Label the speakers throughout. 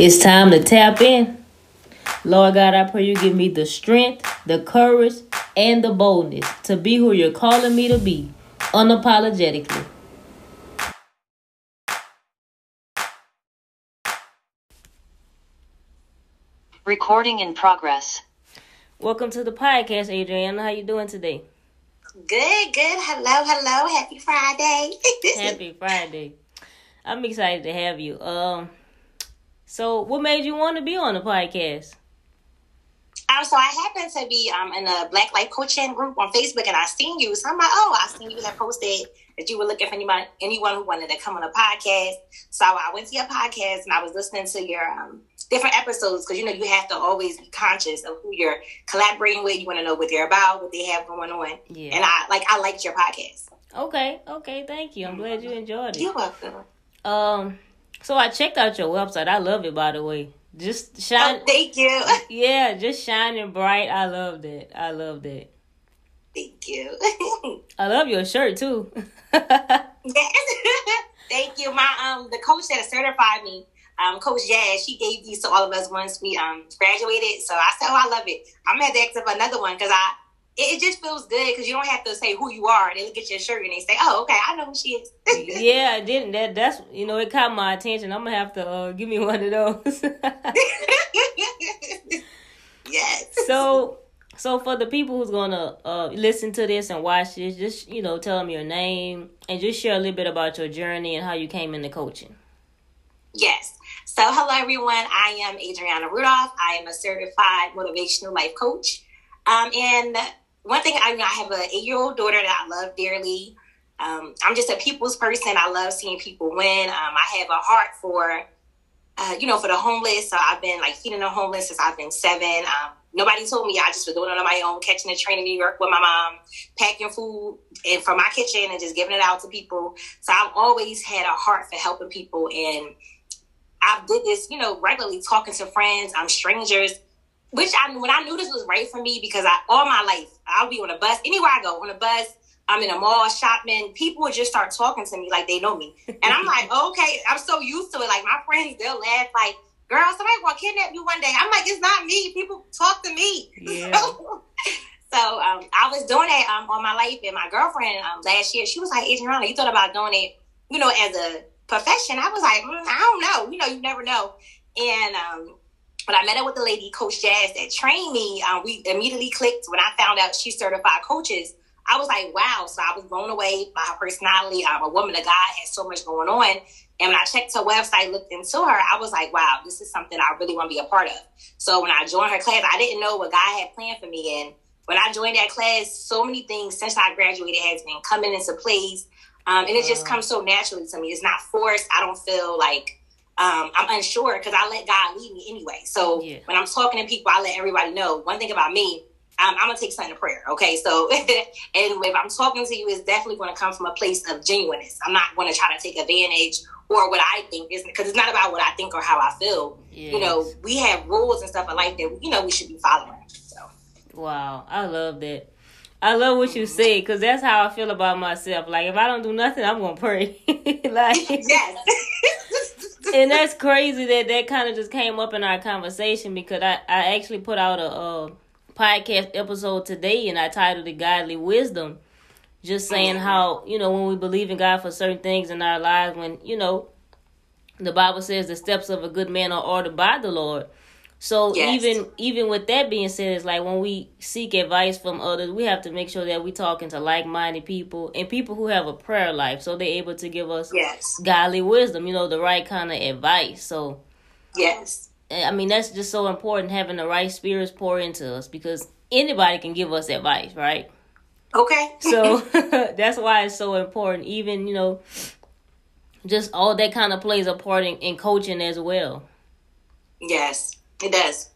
Speaker 1: It's time to tap in. Lord God, I pray you give me the strength, the courage, and the boldness to be who you're calling me to be unapologetically.
Speaker 2: Recording in progress.
Speaker 1: Welcome to the podcast, Adriana. How you doing today?
Speaker 3: Good, good. Hello, hello. Happy Friday.
Speaker 1: Happy Friday. I'm excited to have you. Um, so what made you want to be on the podcast?
Speaker 3: Um, so I happened to be um in a Black Life Coaching group on Facebook, and I seen you. So I'm like, oh, I seen you had posted that you were looking for anyone, anyone who wanted to come on a podcast. So I went to your podcast and I was listening to your um different episodes because you know you have to always be conscious of who you're collaborating with. You want to know what they're about, what they have going on.
Speaker 1: Yeah.
Speaker 3: And I like I liked your podcast.
Speaker 1: Okay, okay, thank you. I'm glad you enjoyed it.
Speaker 3: You're welcome.
Speaker 1: Um, so I checked out your website. I love it, by the way. Just shine.
Speaker 3: Oh, thank you.
Speaker 1: Yeah, just shining bright. I love that. I love that.
Speaker 3: thank you.
Speaker 1: I love your shirt too.
Speaker 3: Yes. Thank you. My um the coach that certified me, um, Coach Jazz, she gave these to all of us once we um graduated. So I said, Oh, I love it. I'm gonna have to ask for another one because I it, it just feels good because you don't have to say who you are. They look at your shirt and they say, Oh, okay, I know who she is.
Speaker 1: yeah, I didn't. That that's you know it caught my attention. I'm gonna have to uh, give me one of those.
Speaker 3: yes.
Speaker 1: so so for the people who's gonna uh, listen to this and watch this, just you know tell them your name and just share a little bit about your journey and how you came into coaching.
Speaker 3: Yes. So, hello everyone. I am Adriana Rudolph. I am a certified motivational life coach. Um, and one thing I, I have an eight-year-old daughter that I love dearly. Um, I'm just a people's person. I love seeing people win. Um, I have a heart for, uh, you know, for the homeless. So I've been like feeding the homeless since I've been seven. Um, nobody told me. I just was doing it on my own, catching a train in New York with my mom, packing food and from my kitchen and just giving it out to people. So I've always had a heart for helping people and I've did this, you know, regularly talking to friends, um, strangers, which I when I knew this was right for me because I all my life I'll be on a bus anywhere I go on a bus. I'm in a mall shopping. People would just start talking to me like they know me, and I'm like, okay, I'm so used to it. Like my friends, they'll laugh like, "Girl, somebody gonna kidnap you one day." I'm like, it's not me. People talk to me.
Speaker 1: Yeah.
Speaker 3: So, so um, I was doing that um, on my life, and my girlfriend um, last year, she was like, Adriana, you thought about doing it, you know, as a profession? I was like, mm, I don't know. You know, you never know. And um, when I met up with the lady, Coach Jazz, that trained me, um, we immediately clicked. When I found out she certified coaches, I was like, wow. So I was blown away by her personality. I'm a woman of God, has so much going on. And when I checked her website, looked into her, I was like, wow, this is something I really want to be a part of. So when I joined her class, I didn't know what God had planned for me. And when I joined that class, so many things since I graduated has been coming into place. Um, and it just comes so naturally to me. It's not forced. I don't feel like um, I'm unsure because I let God lead me anyway. So
Speaker 1: Yeah.
Speaker 3: when I'm talking to people, I let everybody know one thing about me. Um, I'm gonna take something to prayer, okay? So, and if I'm talking to you, it's definitely going to come from a place of genuineness. I'm not going to try to take advantage or what I think is because it's not about what I think or how I feel. You know, we have rules and stuff in life that you know we should be following. So,
Speaker 1: Wow, I love that. I love what you said because that's how I feel about myself. Like if I don't do nothing, I'm gonna pray. like,
Speaker 3: yes,
Speaker 1: and that's crazy that that kind of just came up in our conversation because I I actually put out a, uh podcast episode today and I titled it "Godly Wisdom," just saying how you know when we believe in God for certain things in our lives, when you know the Bible says the steps of a good man are ordered by the Lord. So
Speaker 3: Yes.
Speaker 1: even even with that being said, it's like when we seek advice from others, we have to make sure that we're talking to like minded people and people who have a prayer life, so they're able to give us
Speaker 3: yes,
Speaker 1: godly wisdom, you know, the right kind of advice. So
Speaker 3: yes, eh,
Speaker 1: I mean that's just so important having the right spirits pour into us because anybody can give us advice, right?
Speaker 3: okay.
Speaker 1: So that's why it's so important. Even you know, just all that kind of plays a part in, in coaching as well.
Speaker 3: Yes, it does.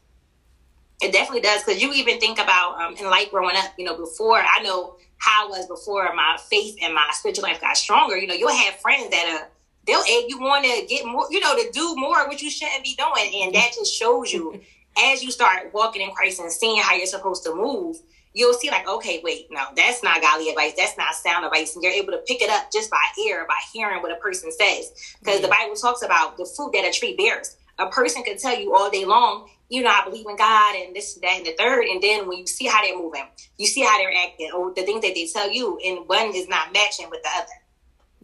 Speaker 3: It definitely does because you even think about um, in life growing up. You know, before I know how I was before my faith and my spiritual life got stronger. You know, you'll have friends that uh they'll egg you want to get more. You know, to do more what you shouldn't be doing, and that just shows you as you start walking in Christ and seeing how you're supposed to move. You'll see, like, okay, wait, no, that's not godly advice. That's not sound advice. And you're able to pick it up just by ear, by hearing what a person says. Because the Bible talks about the fruit that a tree bears. A person could tell you all day long, you know, I believe in God and this, that, and the third. And then when you see how they're moving, you see how they're acting, or the things that they tell you, and one is not matching with the other.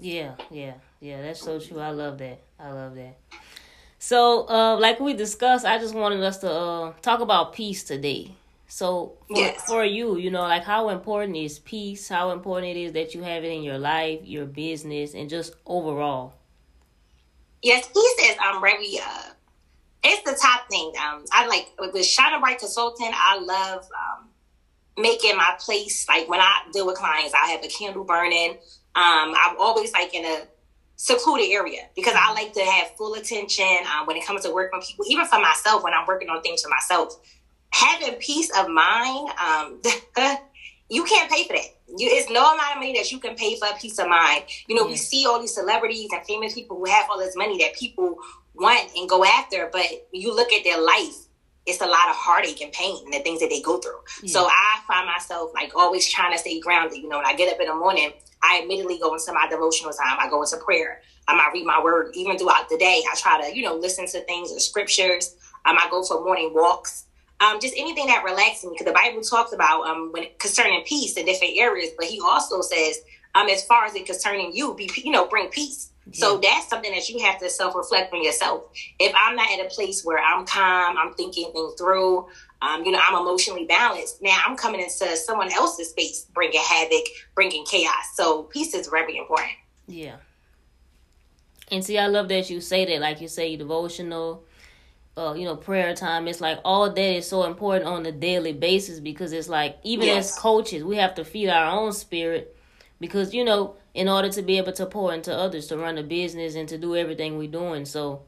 Speaker 1: Yeah, yeah, yeah. That's so true. I love that. I love that. So, uh, like we discussed, I just wanted us to uh, talk about peace today. So, for,
Speaker 3: Yes.
Speaker 1: for you, you know, like how important is peace? How important it is that you have it in your life, your business, and just overall.
Speaker 3: Yes, he says I'm very uh it's the top thing. Um I like with Shine Bright Consultant, I love um making my place like when I deal with clients, I have a candle burning. Um I'm always like in a secluded area because I like to have full attention um, when it comes to working with people, even for myself when I'm working on things for myself. Having peace of mind, um, you can't pay for that. You, it's no amount of money that you can pay for peace of mind. You know, we see all these celebrities and famous people who have all this money that people want and go after, but you look at their life, it's a lot of heartache and pain and the things that they go through. So I find myself like always trying to stay grounded. You know, when I get up in the morning, I immediately go into my devotional time. I go into prayer. Um, I read my word even throughout the day. I try to, you know, listen to things in scriptures. Um, I go for morning walks. Um, just anything that relaxes me because the Bible talks about um when concerning peace in different areas, but He also says um as far as it concerning you, be you know bring peace. So that's something that you have to self reflect on yourself. If I'm not at a place where I'm calm, I'm thinking things through, um, you know, I'm emotionally balanced. Now I'm coming into someone else's space, bringing havoc, bringing chaos. So peace is very important.
Speaker 1: Yeah. And see, I love that you say that, like you say, devotional, uh, you know, prayer time. It's like all that is so important on a daily basis because it's like even
Speaker 3: Yes.
Speaker 1: as coaches, we have to feed our own spirit because you know, in order to be able to pour into others, to run a business and to do everything we're doing. So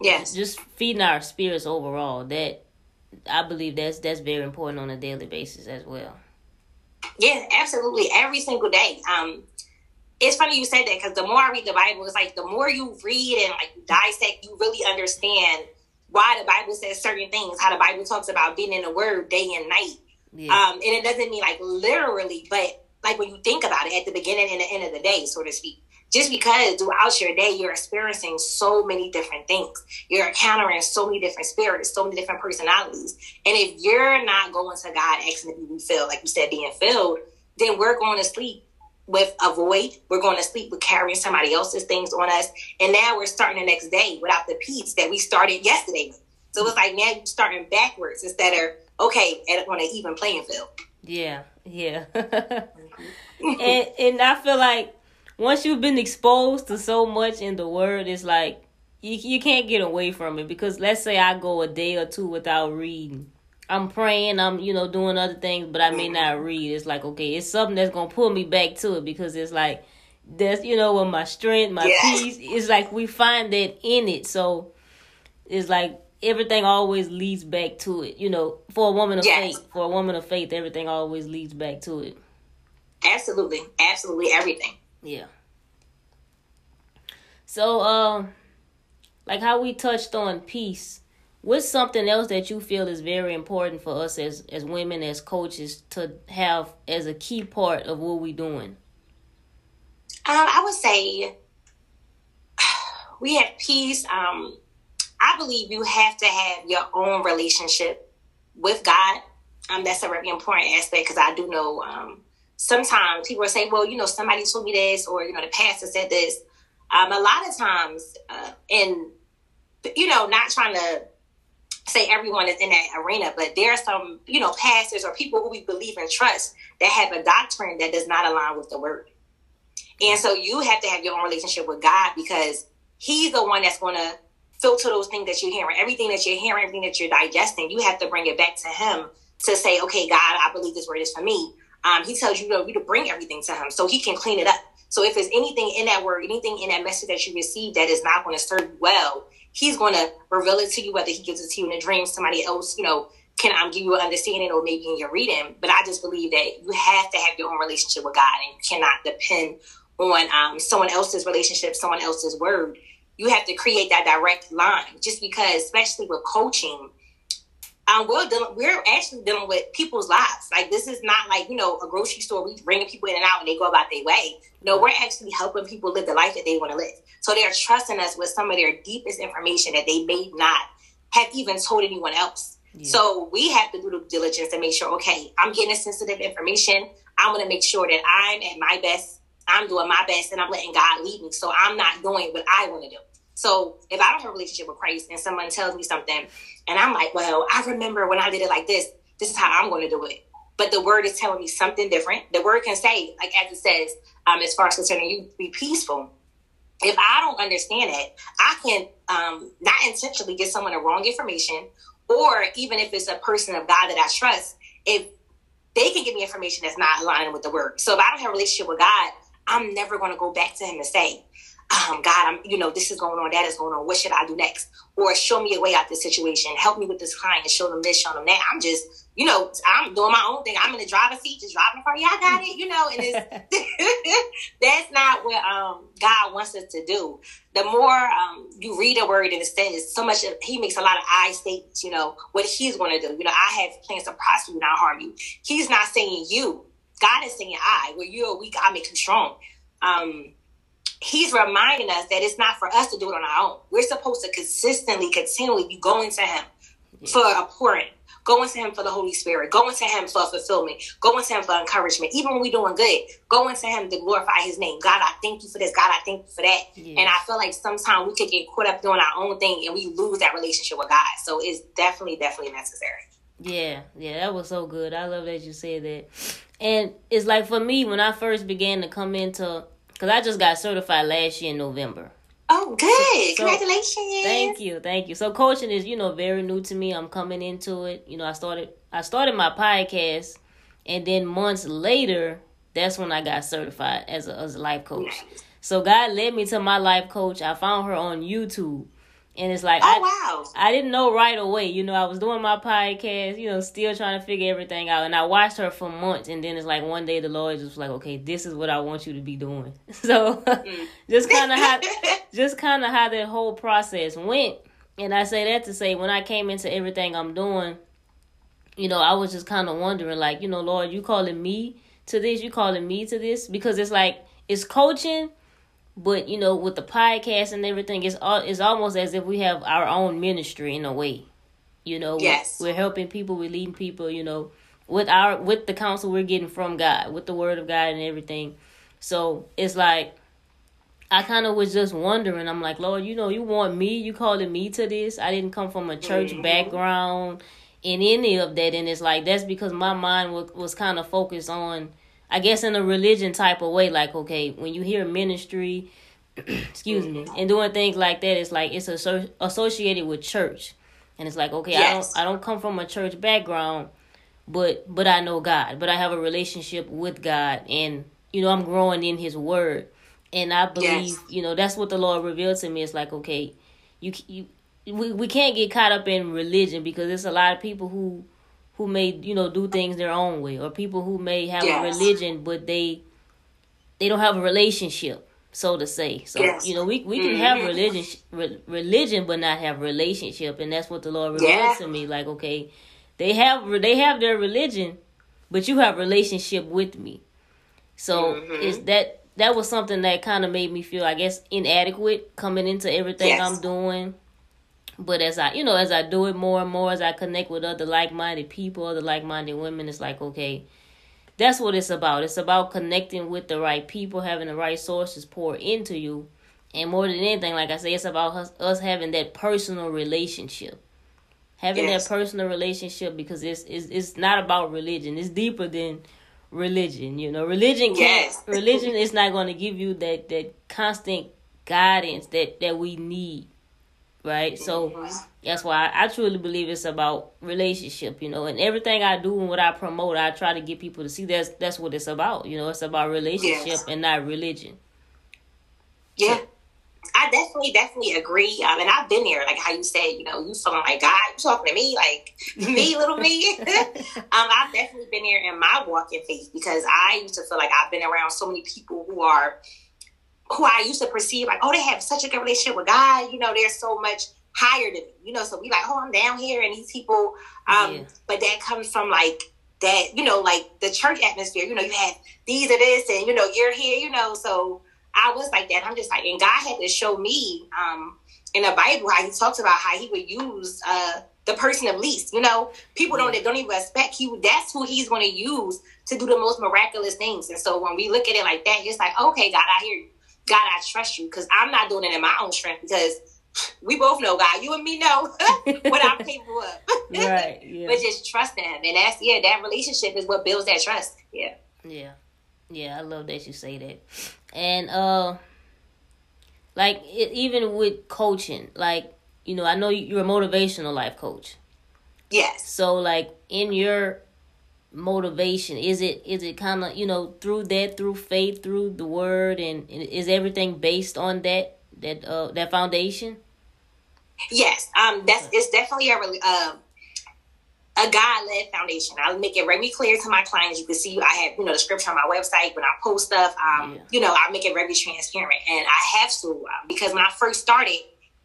Speaker 3: Yes.
Speaker 1: just feeding our spirits overall. That I believe that's that's very important on a daily basis as well.
Speaker 3: Yeah, absolutely. Every single day. Um, it's funny you said that because the more I read the Bible, it's like the more you read and like dissect, you really understand why the Bible says certain things. How the Bible talks about being in the Word day and night.
Speaker 1: Yeah.
Speaker 3: Um, and it doesn't mean like literally, but like when you think about it at the beginning and the end of the day, so to speak. Just because throughout your day you're experiencing so many different things, you're encountering so many different spirits, so many different personalities, and if you're not going to God asking to be refilled, like you said, being filled, then we're going to sleep with a void. We're going to sleep with carrying somebody else's things on us, and now we're starting the next day without the peace that we started yesterday. So it's like now you're starting backwards instead of okay on an even playing field.
Speaker 1: Yeah, yeah. and and I feel like once you've been exposed to so much in the word, it's like you you can't get away from it because let's say I go a day or two without reading. I'm praying, I'm you know doing other things, but I may not read. It's like okay, it's something that's gonna pull me back to it because it's like that's you know with my strength, my
Speaker 3: Yes.
Speaker 1: peace. It's like we find that in it, so it's like everything always leads back to it. You know, for a woman of
Speaker 3: Yes.
Speaker 1: faith, for a woman of faith, everything always leads back to it.
Speaker 3: Absolutely, absolutely everything.
Speaker 1: Yeah. So, um, like how we touched on peace, what's something else that you feel is very important for us as as women, as coaches, to have as a key part of what we're doing?
Speaker 3: Um, I would say we have peace. Um, I believe you have to have your own relationship with God. Um, that's a very important aspect because I do know um, sometimes people say, well, you know, somebody told me this, or you know, the pastor said this. Um, a lot of times, uh, and you know, not trying to say everyone is in that arena, but there are some, you know, pastors or people who we believe and trust that have a doctrine that does not align with the word. And so you have to have your own relationship with God because He's the one that's going to filter those things that you're hearing. Everything that you're hearing, everything that you're digesting, you have to bring it back to Him to say, okay, God, I believe this word is for me. Um, he tells you to, you to bring everything to Him so He can clean it up. So if there's anything in that word, anything in that message that you receive that is not going to serve you well, He's going to reveal it to you, whether He gives it to you in a dream, somebody else, you know, can um, give you an understanding or maybe in your reading. But I just believe that you have to have your own relationship with God and you cannot depend on um, someone else's relationship, someone else's word. You have to create that direct line just because, especially with coaching, um, we're dealing, we're actually dealing with people's lives. Like this is not like you know a grocery store. We bringing people in and out and they go about their way. No, we're actually helping people live the life that they want to live. So they're trusting us with some of their deepest information that they may not have even told anyone else. Yeah. So we have to do the diligence and make sure. Okay, I'm getting sensitive information. I'm going to make sure that I'm at my best. I'm doing my best, and I'm letting God lead me. So I'm not doing what I want to do. So if I don't have a relationship with Christ and someone tells me something and I'm like, well, I remember when I did it like this, this is how I'm going to do it. But the word is telling me something different. The word can say, like as it says, um, as far as concerning you, be peaceful. If I don't understand it, I can um, not intentionally give someone the wrong information, or even if it's a person of God that I trust, if they can give me information that's not aligning with the word. So if I don't have a relationship with God, I'm never going to go back to Him and say, um, God, I'm, you know, this is going on, that is going on. What should I do next? Or show me a way out this situation. Help me with this client. And show them this, show them that. I'm just, you know, I'm doing my own thing. I'm in the driver's seat, just driving the car. Yeah, I got it. You know, and it's that's not what um, God wants us to do. The more um, you read a word and it says so much, He makes a lot of I statements. You know what He's going to do. You know, I have plans to prosper you, and not harm you. He's not saying you. God is saying I. Where you're weak, I make you strong. Um, he's reminding us that it's not for us to do it on our own. We're supposed to consistently, continually be going to him for a pouring, going to him for the Holy Spirit, going to him for fulfillment, going to him for encouragement. Even when we're doing good, going to him to glorify his name. God, I thank you for this. God, I thank you for that. Yeah. And I feel like sometimes we could get caught up doing our own thing and we lose that relationship with God. So it's definitely, definitely necessary.
Speaker 1: Yeah, yeah, that was so good. I love that you said that. And it's like for me, when I first began to come into because I just got certified last year in November.
Speaker 3: Oh, good! So, Congratulations!
Speaker 1: Thank you, thank you. So coaching is, you know, very new to me. I'm coming into it. You know, I started I started my podcast, and then months later, that's when I got certified as a as a life coach. Nice. So God led me to my life coach. I found her on YouTube. And it's like,
Speaker 3: oh,
Speaker 1: I,
Speaker 3: wow.
Speaker 1: I didn't know right away. You know, I was doing my podcast, you know, still trying to figure everything out. And I watched her for months. And then it's like one day the Lord just was like, okay, this is what I want you to be doing. So mm. just kind of how, just kind of how that whole process went. And I say that to say, when I came into everything I'm doing, you know, I was just kind of wondering, like, you know, Lord, you calling me to this? You calling me to this? Because it's like, it's coaching but you know, with the podcast and everything, it's all it's almost as if we have our own ministry in a way. You know,
Speaker 3: yes.
Speaker 1: we're, we're helping people, we're leading people. You know, with our with the counsel we're getting from God, with the Word of God and everything. So it's like I kind of was just wondering. I'm like, Lord, you know, you want me? You calling me to this? I didn't come from a church mm-hmm. background in any of that, and it's like that's because my mind was was kind of focused on I guess in a religion type of way, like okay, when you hear ministry, excuse me, and doing things like that, it's like it's associated with church, and it's like okay, yes. I don't I don't come from a church background, but but I know God, but I have a relationship with God, and you know I'm growing in His Word, and I believe yes. you know that's what the Lord revealed to me. It's like okay, you you we we can't get caught up in religion because there's a lot of people who who may you know do things their own way or people who may have yes. a religion but they they don't have a relationship so to say so yes. you know we we can mm-hmm. have religion re, religion but not have relationship and that's what the lord revealed yeah. to me like okay they have they have their religion but you have relationship with me so mm-hmm. it's that that was something that kind of made me feel i guess inadequate coming into everything yes. i'm doing but as I, you know, as I do it more and more, as I connect with other like minded people, other like minded women, it's like, okay, that's what it's about. It's about connecting with the right people, having the right sources pour into you. And more than anything, like I say, it's about us, us having that personal relationship. Having yes. that personal relationship because it's, it's it's not about religion. It's deeper than religion. You know, religion can't yes. religion is not going to give you that that constant guidance that that we need right? So mm-hmm. that's why I, I, truly believe it's about relationship, you know, and everything I do and what I promote, I try to get people to see that's that's what it's about. You know, it's about relationship yes. and not religion.
Speaker 3: Yeah. So, I definitely, definitely agree. Um, and I've been there, like how you said, you know, you feeling like God, you talking to me, like me, little me. um, I've definitely been there in my walk in faith because I used to feel like I've been around so many people who are who I used to perceive like, oh, they have such a good relationship with God. You know, they're so much higher than me, you know. So we like, oh, I'm down here, and these people, um,
Speaker 1: Yeah.
Speaker 3: but that comes from like that, you know, like the church atmosphere. You know, you have these or this, and you know, you're here, you know. So I was like that. I'm just like, and God had to show me um, in the Bible how He talks about how He would use uh, the person of least. You know, people don't don't even expect He. That's who He's going to use to do the most miraculous things. And so when we look at it like that, it's like, okay, God, I hear you. God, I trust you because I'm not doing it in my own strength because we both know God. You and me know what I'm capable of.
Speaker 1: Right. Yeah.
Speaker 3: But just trust Him, and that's yeah, that relationship is what builds that trust. Yeah.
Speaker 1: Yeah. Yeah, I love that you say that. And uh like it, even with coaching, like you know, I know you're a motivational life coach.
Speaker 3: Yes.
Speaker 1: So like in your motivation, is it is it kind of, you know, through that through faith, through the word and, and is everything based on that that uh that foundation?
Speaker 3: Yes. Um. That's it's definitely a really um. a God led foundation. I'll make it very clear to my clients. You can see I have, you know, the scripture on my website when I post stuff. Um,
Speaker 1: Yeah.
Speaker 3: you know, I make it very transparent, and I have to uh, because when I first started,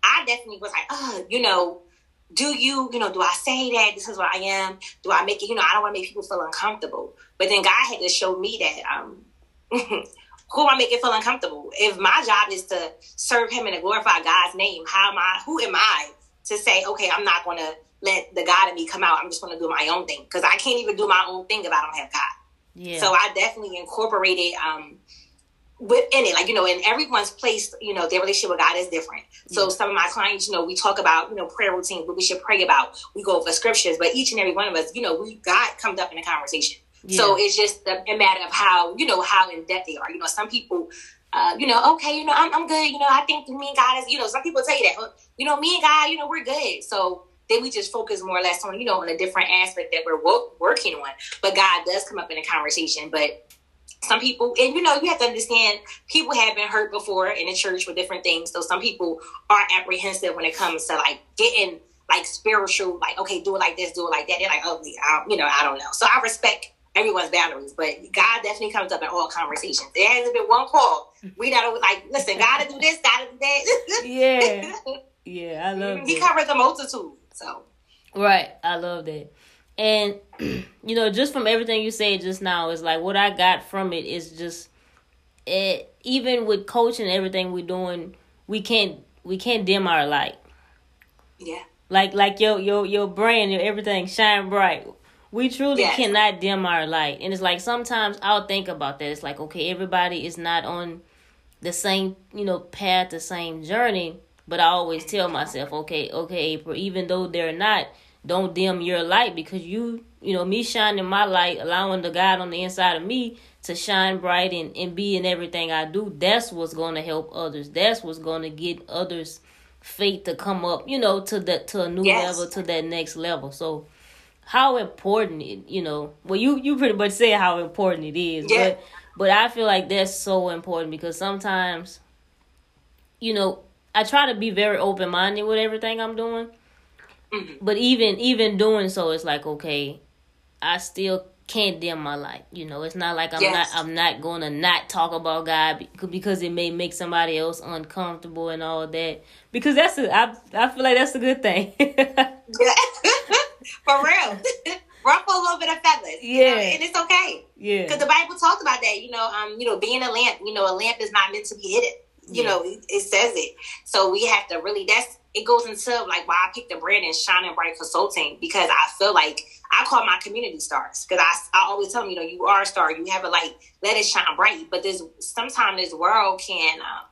Speaker 3: I definitely was like, oh, you know, do you, you know, do I say that this is what I am? Do I make it? You know, I don't want to make people feel uncomfortable. But then God had to show me that. Um, who am I making feel uncomfortable? If my job is to serve Him and to glorify God's name, how am I? Who am I to say, okay, I'm not going to let the God in me come out. I'm just going to do my own thing because I can't even do my own thing if I don't have God.
Speaker 1: Yeah.
Speaker 3: So I definitely incorporated um within it, like you know, in everyone's place, you know, their relationship with God is different. So
Speaker 1: Yeah.
Speaker 3: some of my clients, you know, we talk about you know prayer routines, what we should pray about. We go over scriptures, but each and every one of us, you know, we God comes up in the conversation. So it's just a, a matter of how you know how in depth they are. You know, some people. Uh, you know, okay, you know, I'm, I'm good. You know, I think me and God is, you know, some people tell you that, "Oh, you know, me and God, you know, we're good. So then we just focus more or less on, you know, on a different aspect that we're wo- working on. But God does come up in a conversation. But some people, and you know, you have to understand, people have been hurt before in the church with different things. So some people are apprehensive when it comes to like getting like spiritual, like okay, do it like this, do it like that. They're like, oh, you know, I don't know. So I respect everyone's boundaries, but God definitely comes up in all conversations. There hasn't been one call. We not like, listen, gotta do this, gotta do that.
Speaker 1: Yeah. Yeah, I love
Speaker 3: it.
Speaker 1: he
Speaker 3: covers a multitude. So
Speaker 1: Right. I love that. And you know, just from everything you said just now, it's like what I got from it is just it even with coaching and everything we're doing, we can't we can't dim our light.
Speaker 3: yeah,
Speaker 1: Like like your your your brand, your everything shine bright. We truly
Speaker 3: Yes.
Speaker 1: cannot dim our light. And it's like sometimes I'll think about that. It's like, okay, everybody is not on the same, you know, path, the same journey. But I always tell myself, okay, okay, April, even though they're not, don't dim your light because you, you know, me shining my light, allowing the God on the inside of me to shine bright and, and be in everything I do, that's what's going to help others. That's what's going to get others' faith to come up, you know, to that to a new
Speaker 3: Yes.
Speaker 1: level, to that next level. So how important it, you know, well you you pretty much say how important it is,
Speaker 3: Yeah.
Speaker 1: but but I feel like that's so important because sometimes you know, I try to be very open minded with everything I'm doing.
Speaker 3: Mhm.
Speaker 1: But even even doing so it's like okay, I still can't dim my light. You know, it's not like I'm
Speaker 3: Yes.
Speaker 1: not I'm not going to not talk about God because it may make somebody else uncomfortable and all that. Because that's a, I I feel like that's a good thing.
Speaker 3: for real. Ruffle a little bit of feathers, you know,
Speaker 1: Yeah.
Speaker 3: and it's okay.
Speaker 1: yeah.
Speaker 3: Because the Bible talks about that, you know, um, you know, being a lamp, you know, a lamp is not meant to be hidden. You
Speaker 1: Yeah.
Speaker 3: know, it, it says it. So we have to really that's it goes into like why I picked the brand and Shining Bright Consulting because I feel like I call my community stars because I, I always tell them, you know, you are a star, you have a light, let it shine bright. But this sometimes this world can um,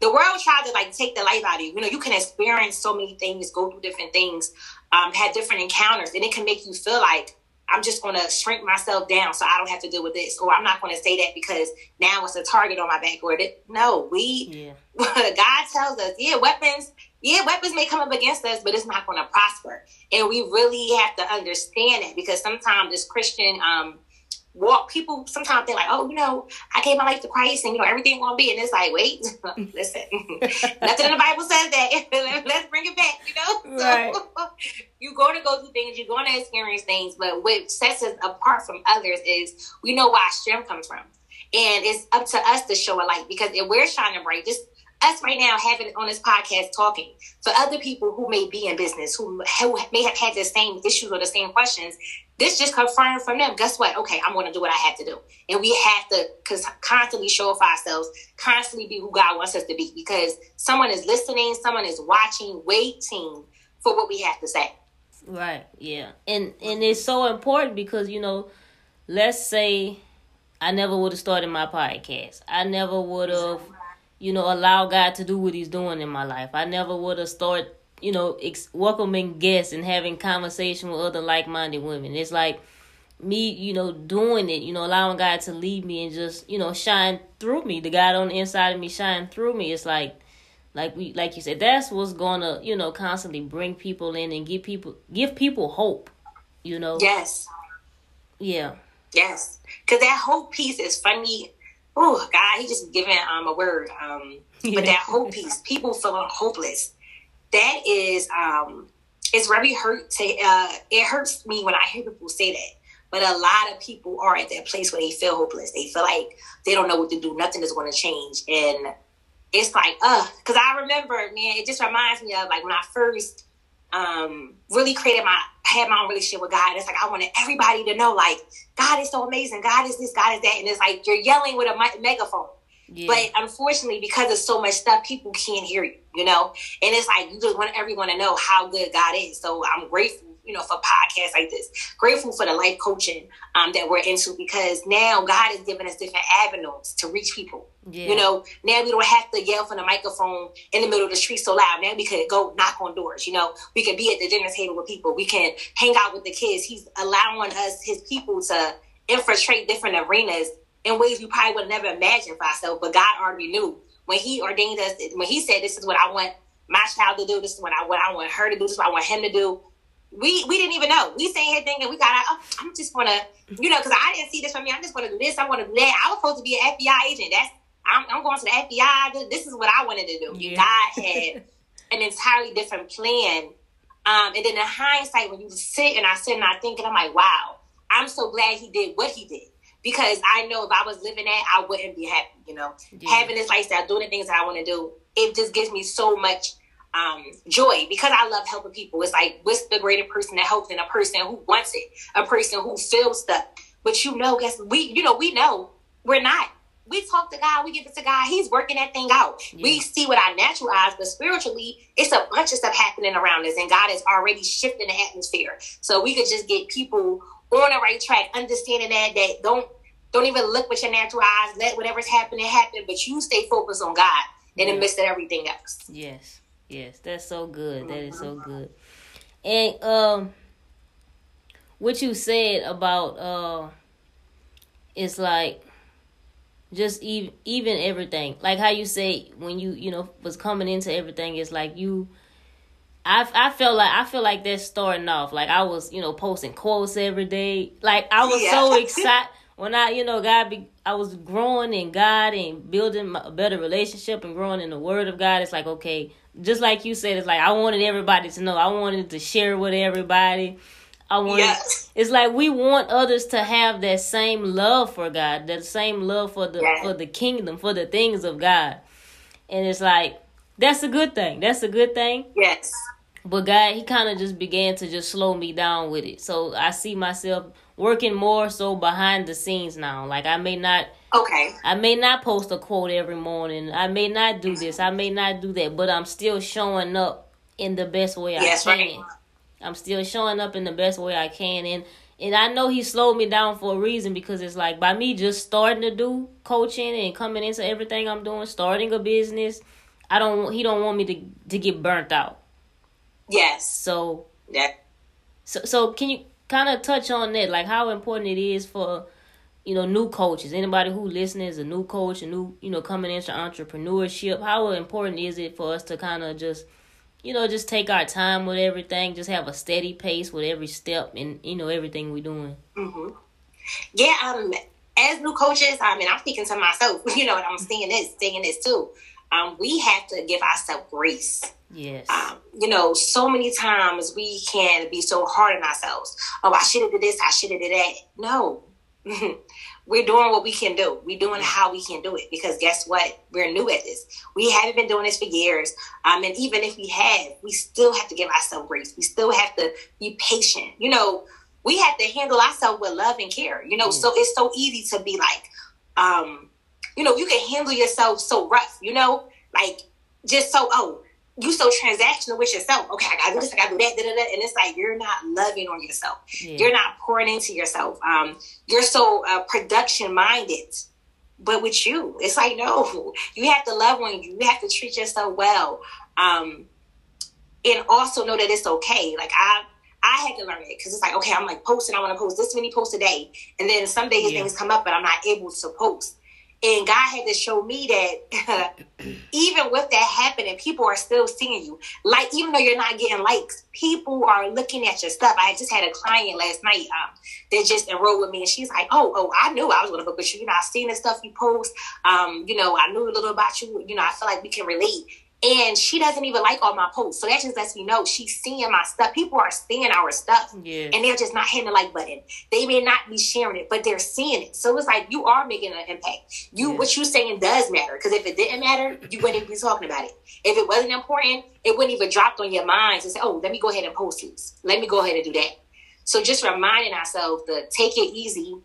Speaker 3: the world tries to like take the life out of you. You know, you can experience so many things, go through different things, um, have different encounters, and it can make you feel like I'm just going to shrink myself down so I don't have to deal with this, or I'm not going to say that because now it's a target on my back. Or that, no, we
Speaker 1: yeah.
Speaker 3: God tells us, yeah, weapons, yeah, weapons may come up against us, but it's not going to prosper. And we really have to understand that because sometimes this Christian um, walk, people sometimes they're like, oh, you know, I gave my life to Christ and you know everything to be, and it's like, wait, listen, nothing in the Bible says that. Let's bring it back, you know.
Speaker 1: Right.
Speaker 3: So, you're going to go through things, you're going to experience things, but what sets us apart from others is we know where our strength comes from. And it's up to us to show a light because if we're shining bright, just us right now having on this podcast talking for other people who may be in business who, who may have had the same issues or the same questions this just confirmed from them guess what? Okay i'm going to do what i have to do. And we have to cause constantly show up ourselves constantly be who god wants us to be because someone is listening someone is watching waiting for what we have to say.
Speaker 1: Right yeah. And and it's so important because you know let's say i never would have started my podcast. I never would have you know, allow God to do what He's doing in my life. I never would have started, you know, ex- welcoming guests and having conversation with other like minded women. It's like me, you know, doing it, you know, allowing God to lead me and just, you know, shine through me. The God on the inside of me shine through me. It's like, like we, like you said, that's what's gonna, you know, constantly bring people in and give people, give people hope. You know.
Speaker 3: Yes.
Speaker 1: Yeah.
Speaker 3: Yes, because that hope piece is funny oh God, he just giving um a word. Um, yeah. but that hope piece, people feeling hopeless, that is um, it's really hurt to uh, it hurts me when I hear people say that. But a lot of people are at that place where they feel hopeless. They feel like they don't know what to do. Nothing is going to change, and it's like, uh, because I remember, man, it just reminds me of like when I first um really created my had my own relationship with God. It's like I wanted everybody to know, like, God is so amazing. God is this, God is that. And it's like you're yelling with a megaphone. Yeah. But unfortunately, because of so much stuff, people can't hear you, you know? And it's like you just want everyone to know how good God is. So I'm grateful you know, for podcasts like this. Grateful for the life coaching um, that we're into because now God is giving us different avenues to reach people. Yeah. You know, now we don't have to yell from the microphone in the middle of the street so loud. Now we could go knock on doors. You know, we can be at the dinner table with people. We can hang out with the kids. He's allowing us, his people, to infiltrate different arenas in ways we probably would never imagine for ourselves. But God already knew when He ordained us. When He said, "This is what I want my child to do. This is what I what I want her to do. This is what I want him to do." We we didn't even know. We sitting here thinking we got. Oh, I'm just gonna, you know, because I didn't see this from me. I'm just gonna do this. I want to do that. I was supposed to be an FBI agent. That's I'm, I'm going to the FBI. This is what I wanted to do. Yeah. God had an entirely different plan. Um, and then in hindsight, when you sit and I sit and I think, and I'm like, wow, I'm so glad he did what he did because I know if I was living that, I wouldn't be happy. You know, yeah. having this lifestyle, doing the things that I want to do, it just gives me so much um, joy because I love helping people. It's like, what's the greater person that helps than a person who wants it, a person who feels stuff. But you know, guess we, you know, we know we're not. We talk to God, we give it to God. He's working that thing out. Yeah. We see with our natural eyes, but spiritually, it's a bunch of stuff happening around us, and God is already shifting the atmosphere. So we could just get people on the right track, understanding that that don't don't even look with your natural eyes. Let whatever's happening happen, but you stay focused on God in the midst of everything else.
Speaker 1: Yes. Yes, that's so good. That is so good. And um what you said about uh it's like just even even everything. Like how you say when you, you know, was coming into everything, it's like you I, I felt like I feel like that's starting off. Like I was, you know, posting quotes every day. Like I was yeah. so excited when I, you know, God, be, I was growing in God and building a better relationship and growing in the Word of God. It's like okay, just like you said, it's like I wanted everybody to know. I wanted to share with everybody. I want. Yes. It's like we want others to have that same love for God, that same love for the yes. for the kingdom, for the things of God, and it's like that's a good thing. That's a good thing.
Speaker 3: Yes.
Speaker 1: But God, He kind of just began to just slow me down with it. So I see myself working more so behind the scenes now. Like I may not
Speaker 3: Okay.
Speaker 1: I may not post a quote every morning. I may not do this. I may not do that, but I'm still showing up in the best way I yes, can. Right. I'm still showing up in the best way I can and and I know he slowed me down for a reason because it's like by me just starting to do coaching and coming into everything I'm doing, starting a business, I don't he don't want me to to get burnt out.
Speaker 3: Yes.
Speaker 1: So
Speaker 3: Yeah.
Speaker 1: So so can you kind of touch on that like how important it is for you know, new coaches, anybody who listening is a new coach, a new, you know, coming into entrepreneurship, how important is it for us to kind of just, you know, just take our time with everything, just have a steady pace with every step and, you know, everything we're doing?
Speaker 3: Mm-hmm. Yeah, um, as new coaches, I mean, I'm speaking to myself, you know, and I'm seeing this, seeing this too. Um, we have to give ourselves grace.
Speaker 1: Yes.
Speaker 3: Um, you know, so many times we can be so hard on ourselves. Oh, I should have did this. I should have did that. No, we're doing what we can do. We're doing how we can do it because guess what? We're new at this. We haven't been doing this for years. Um, and even if we have, we still have to give ourselves grace. We still have to be patient. You know, we have to handle ourselves with love and care. You know, mm. so it's so easy to be like, um, you know, you can handle yourself so rough. You know, like just so oh you so transactional with yourself. Okay, I gotta do this, I gotta do that, da, da, da. and it's like you're not loving on yourself. Yeah. You're not pouring into yourself. Um, you're so uh, production minded. But with you, it's like no, you have to love on you. You have to treat yourself well, um, and also know that it's okay. Like I, I had to learn it because it's like okay, I'm like posting. I want to post this many posts a day, and then some days yeah. things come up, but I'm not able to post. And God had to show me that even with that happening, people are still seeing you. Like, even though you're not getting likes, people are looking at your stuff. I just had a client last night um, that just enrolled with me, and she's like, "Oh, oh, I knew I was going to book with you. You know, I've seen the stuff you post. Um, you know, I knew a little about you. You know, I feel like we can relate." And she doesn't even like all my posts. So that just lets me know she's seeing my stuff. People are seeing our stuff, yeah. and they're just not hitting the like button. They may not be sharing it, but they're seeing it. So it's like you are making an impact. You yeah. what you saying does matter because if it didn't matter, you wouldn't be talking about it. If it wasn't important, it wouldn't even dropped on your mind to say, "Oh, let me go ahead and post this. Let me go ahead and do that." So just reminding ourselves to take it easy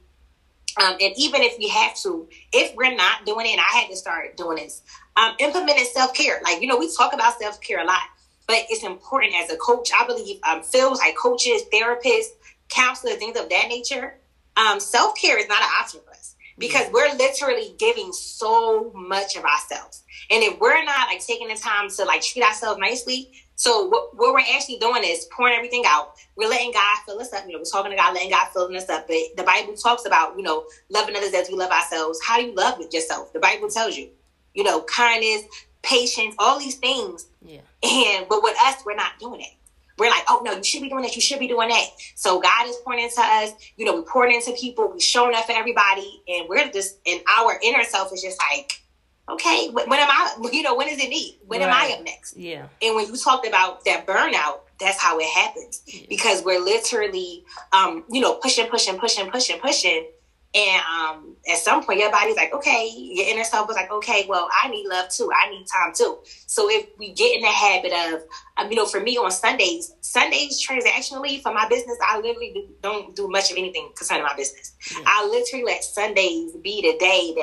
Speaker 3: um, and even if we have to, if we're not doing it, and I had to start doing this, um, implementing self care. Like, you know, we talk about self care a lot, but it's important as a coach. I believe um, feels like coaches, therapists, counselors, things of that nature. Um, self care is not an option for us because we're literally giving so much of ourselves. And if we're not like taking the time to like treat ourselves nicely, so what, what, we're actually doing is pouring everything out. We're letting God fill us up. You know, we're talking to God, letting God fill us up. But the Bible talks about, you know, loving others as we love ourselves. How do you love yourself? The Bible tells you, you know, kindness, patience, all these things. Yeah. And but with us, we're not doing it. We're like, oh no, you should be doing that. you should be doing that. So God is pouring into us, you know, we're pouring into people, we're showing up for everybody, and we're just and our inner self is just like, okay, when, am I, you know, when is it me? When right. am I up next?
Speaker 1: Yeah.
Speaker 3: And when you talked about that burnout, that's how it happens yeah. because we're literally, um, you know, pushing, pushing, pushing, pushing, pushing. And um, at some point, your body's like, okay, your inner self was like, okay, well, I need love too. I need time too. So if we get in the habit of, um, you know, for me on Sundays, Sundays transactionally for my business, I literally do, don't do much of anything concerning my business. Yeah. I literally let Sundays be the day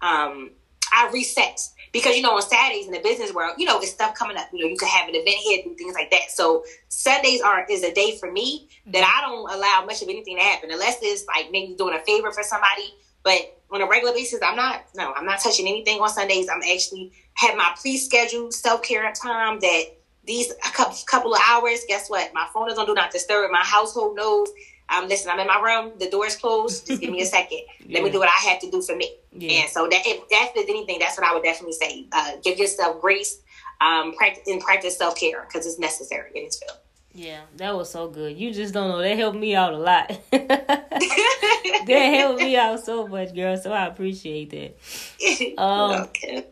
Speaker 3: that um, I reset because you know on Saturdays in the business world, you know, it's stuff coming up. You know, you could have an event here, do things like that. So Sundays are is a day for me that I don't allow much of anything to happen unless it's like maybe doing a favor for somebody. But on a regular basis, I'm not. No, I'm not touching anything on Sundays. I'm actually have my pre-scheduled self care time that these a couple couple of hours. Guess what? My phone is on do not disturb. My household knows I'm listen, I'm in my room, the door's closed. Just give me a second. yeah. Let me do what I have to do for me. Yeah. And so that if that is anything, that's what I would definitely say. Uh, give yourself grace, um, practice and practice self care because it's necessary in this field.
Speaker 1: Yeah, that was so good. You just don't know. That helped me out a lot. that helped me out so much, girl. So I appreciate that. Um, okay.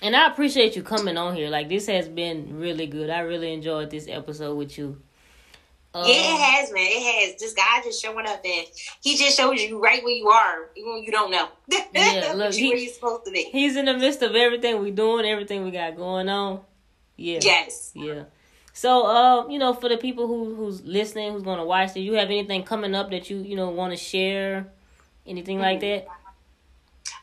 Speaker 1: And I appreciate you coming on here. Like this has been really good. I really enjoyed this episode with you.
Speaker 3: Um, yeah, it has, man. It has. Just God just showing up and He just shows you right where you are, even when you don't know. Yeah, look, he, where you're supposed to be.
Speaker 1: He's in the midst of everything we doing, everything we got going on. Yeah.
Speaker 3: Yes.
Speaker 1: Yeah. So, um, you know, for the people who who's listening, who's gonna watch, do you have anything coming up that you you know want to share? Anything mm-hmm. like that?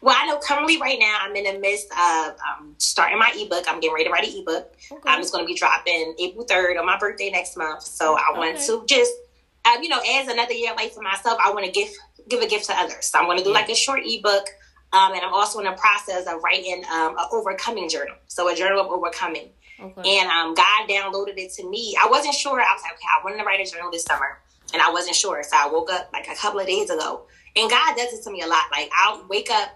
Speaker 3: Well, I know currently right now I'm in the midst of um, starting my ebook. I'm getting ready to write an ebook. Okay. Um, it's going to be dropping April 3rd on my birthday next month. So I want to just, um, you know, as another year away for myself, I want to give give a gift to others. So I'm going to do yeah. like a short ebook. Um, and I'm also in the process of writing um, an overcoming journal. So a journal of overcoming. Okay. And um, God downloaded it to me. I wasn't sure. I was like, okay, I wanted to write a journal this summer. And I wasn't sure. So I woke up like a couple of days ago. And God does it to me a lot. Like I'll wake up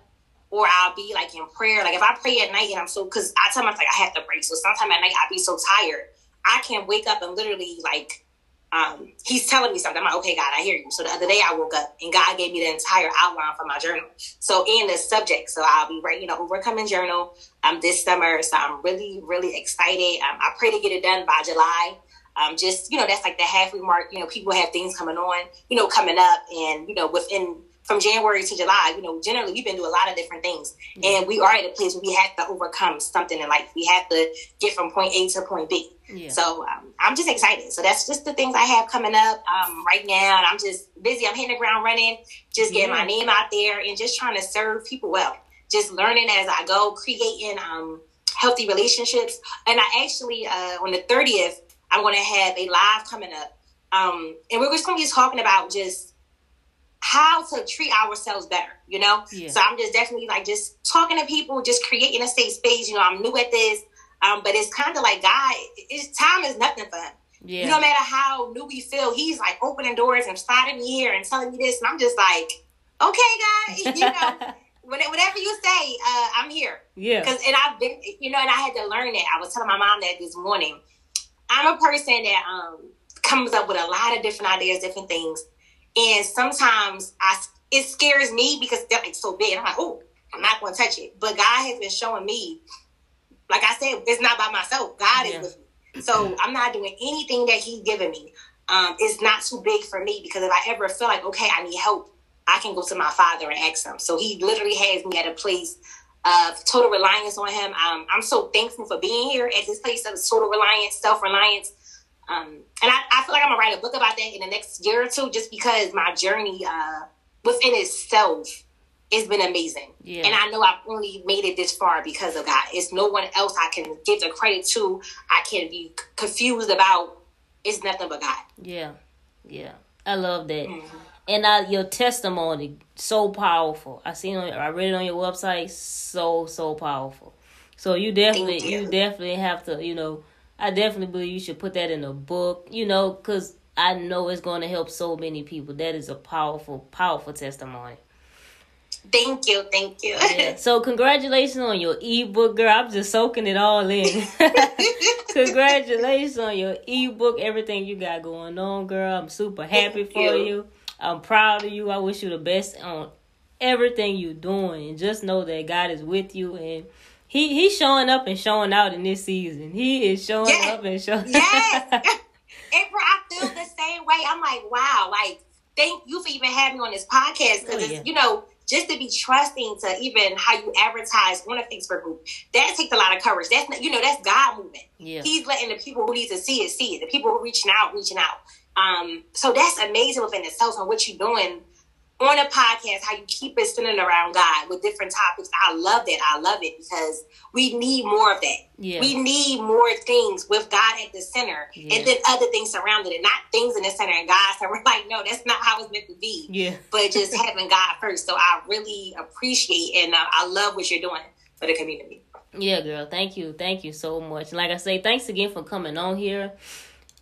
Speaker 3: or I'll be like in prayer. Like if I pray at night and I'm so, because I tell myself like I have to pray. So sometimes at night I'll be so tired, I can't wake up and literally like, um, he's telling me something. I'm like, okay, God, I hear you. So the other day I woke up and God gave me the entire outline for my journal. So in the subject, so I'll be writing an overcoming journal um, this summer. So I'm really, really excited. Um, I pray to get it done by July. Um, just you know, that's like the halfway mark. You know, people have things coming on, you know, coming up, and you know, within from January to July, you know, generally we've been doing a lot of different things.
Speaker 1: Mm-hmm.
Speaker 3: And we are at a place where we have to overcome something in life. We have to get from point A to point B.
Speaker 1: Yeah.
Speaker 3: So um, I'm just excited. So that's just the things I have coming up um, right now. And I'm just busy. I'm hitting the ground running, just getting
Speaker 1: Yeah.
Speaker 3: my name out there and just trying to serve people well. Just learning as I go, creating um, healthy relationships. And I actually, uh, on the 30th, I'm going to have a live coming up. Um, and we're just going to be talking about just how to treat ourselves better, you know?
Speaker 1: Yeah.
Speaker 3: So I'm just definitely like just talking to people, just creating a safe space. You know, I'm new at this. Um, but it's kind of like God, it's time is nothing for him.
Speaker 1: Yeah.
Speaker 3: No matter how new we feel, he's like opening doors and sliding me here and telling me this, and I'm just like, okay, God, you know, whatever you say, uh, I'm here.
Speaker 1: yeah.
Speaker 3: Because and I've been, you know, and I had to learn that. I was telling my mom that this morning. I'm a person that um comes up with a lot of different ideas, different things, and sometimes I it scares me because they're like so big. I'm like, oh, I'm not going to touch it. But God has been showing me, like I said, it's not by myself. God
Speaker 1: Yeah.
Speaker 3: is with me, so I'm not doing anything that He's given me. Um, it's not too big for me because if I ever feel like okay, I need help, I can go to my Father and ask Him. So He literally has me at a place of total reliance on him. Um, I'm so thankful for being here at this place of total reliance, self reliance. Um, and I, I feel like I'm gonna write a book about that in the next year or two, just because my journey uh, within itself has been amazing.
Speaker 1: Yeah.
Speaker 3: And I know I've only made it this far because of God. It's no one else I can give the credit to. I can be confused about. It's nothing but God.
Speaker 1: Yeah, yeah, I love that.
Speaker 3: Mm-hmm.
Speaker 1: And uh, your testimony so powerful. I seen on, I read it on your website. So so powerful. So you definitely,
Speaker 3: Thank
Speaker 1: you.
Speaker 3: you.
Speaker 1: definitely have to. You know, I definitely believe you should put that in a book. You know, because I know it's going to help so many people. That is a powerful, powerful testimony.
Speaker 3: Thank you, thank you.
Speaker 1: Yeah. So congratulations on your ebook, girl. I'm just soaking it all in. congratulations on your ebook, everything you got going on, girl. I'm super happy
Speaker 3: Thank
Speaker 1: for
Speaker 3: you.
Speaker 1: you. I'm proud of you. I wish you the best on everything you're doing, and just know that God is with you and. He he's showing up and showing out in this season. He is showing
Speaker 3: Yeah.
Speaker 1: up and showing.
Speaker 3: Yes. April, I feel the same way. I'm like, wow, like, thank you for even having me on this podcast because
Speaker 1: Oh, yeah.
Speaker 3: you know, just to be trusting to even how you advertise on a Facebook group, that takes a lot of courage. That's not, you know, that's God moving.
Speaker 1: yeah.
Speaker 3: He's letting the people who need to see it see it. The people who are reaching out, reaching out. Um, so that's amazing within itself and what you're doing on a podcast, how you keep it centered around God with different topics. I love that. I love it because we need more of that.
Speaker 1: Yeah.
Speaker 3: We need more things with God at the center
Speaker 1: Yeah.
Speaker 3: and then other things surrounding it, not things in the center and God. So we're like, no, that's not how it's meant to be.
Speaker 1: yeah.
Speaker 3: But just having God first. So I really appreciate and uh, I love what you're doing for the community.
Speaker 1: Yeah, girl. Thank you. Thank you so much. Like I say, thanks again for coming on here.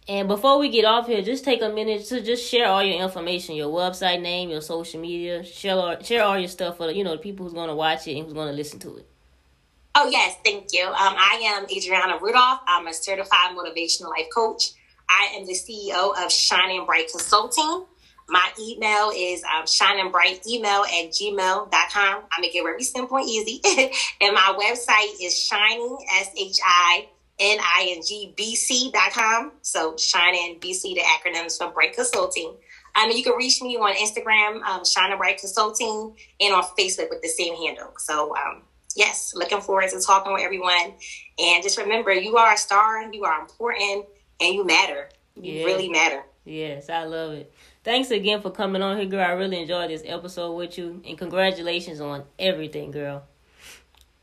Speaker 1: And before we get off here, just take a minute to just share all your information, your website name, your social media, share all, share all your stuff for you know the people who's going to watch it and who's going to listen to it.
Speaker 3: Oh, yes, thank you. Um, I am Adriana Rudolph. I'm a certified motivational life coach. I am the CEO of Shining Bright Consulting. My email is um, shiningbrightemail at gmail.com. I make it very simple and easy. and my website is shining, S H I N I N G B C dot com. So Shining BC, the acronyms for Bright Consulting. Um, you can reach me on Instagram, um, Shining Bright Consulting, and on Facebook with the same handle. So, um, yes, looking forward to talking with everyone. And just remember, you are a star, you are important, and you matter. You really matter.
Speaker 1: Yes, I love it. Thanks again for coming on here, girl. I really enjoyed this episode with you, and congratulations on everything, girl.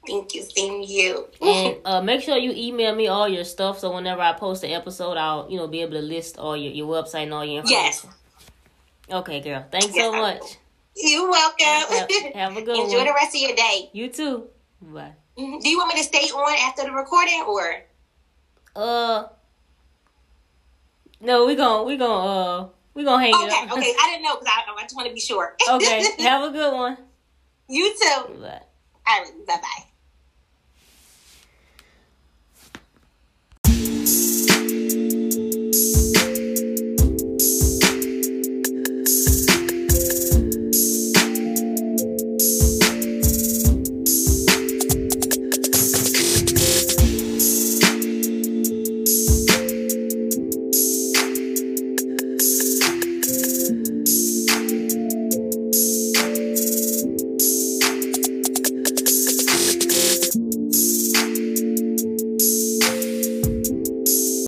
Speaker 3: Thank you. Same you.
Speaker 1: And uh, make sure you email me all your stuff so whenever I post an episode, I'll you know be able to list all your, your website and all your information.
Speaker 3: Yes.
Speaker 1: Okay, girl. Thanks so much.
Speaker 3: You're welcome.
Speaker 1: Have, have a good
Speaker 3: Enjoy
Speaker 1: one.
Speaker 3: the rest of your day.
Speaker 1: You too. Bye.
Speaker 3: Mhm. Do you want me to stay on after the recording or?
Speaker 1: Uh. No, we gon' we gon' uh we gonna hang
Speaker 3: Okay,
Speaker 1: it up.
Speaker 3: okay. I didn't know because I, I just want to be sure.
Speaker 1: okay. Have a good one.
Speaker 3: you too.
Speaker 1: Bye.
Speaker 3: All right. Bye bye.